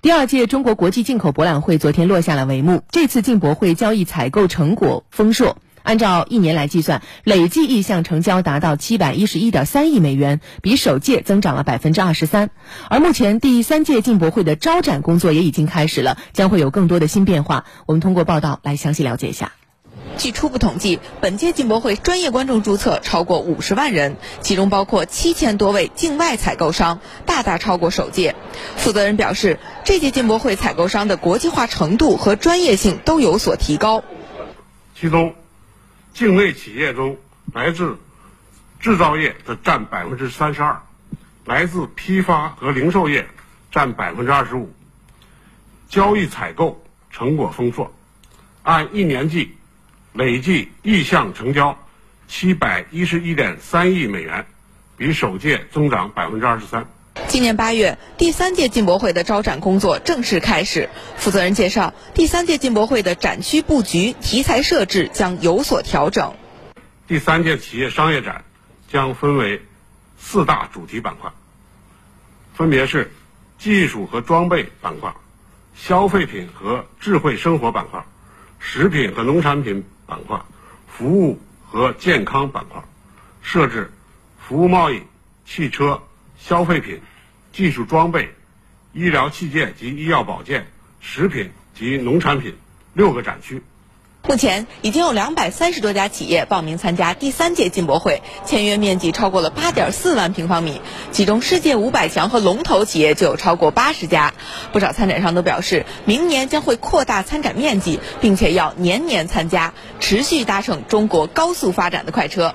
第二届中国国际进口博览会昨天落下了帷幕。这次进博会交易采购成果丰硕，按照一年来计算，累计意向成交达到七百一十一点三亿美元，比首届增长了百分之二十三。而目前第三届进博会的招展工作也已经开始了，将会有更多的新变化。我们通过报道来详细了解一下。据初步统计，本届进博会专业观众注册超过五十万人，其中包括七千多位境外采购商，大大超过首届。负责人表示，这届进博会采购商的国际化程度和专业性都有所提高。其中，境内企业中来自制造业的占百分之三十二，来自批发和零售业占百分之二十五。交易采购成果丰硕，按一年计。累计意向成交七百一十一点三亿美元，比首届增长百分之二十三。今年八月，第三届进博会的招展工作正式开始。负责人介绍，第三届进博会的展区布局、题材设置将有所调整。第三届企业商业展将分为四大主题板块，分别是技术和装备板块、消费品和智慧生活板块、食品和农产品。板块、服务和健康板块，设置服务贸易、汽车、消费品、技术装备、医疗器械及医药保健、食品及农产品六个展区。目前已经有两百三十多家企业报名参加第三届进博会，签约面积超过了八点四万平方米，其中世界五百强和龙头企业就有超过八十家。不少参展商都表示，明年将会扩大参展面积，并且要年年参加，持续搭乘中国高速发展的快车。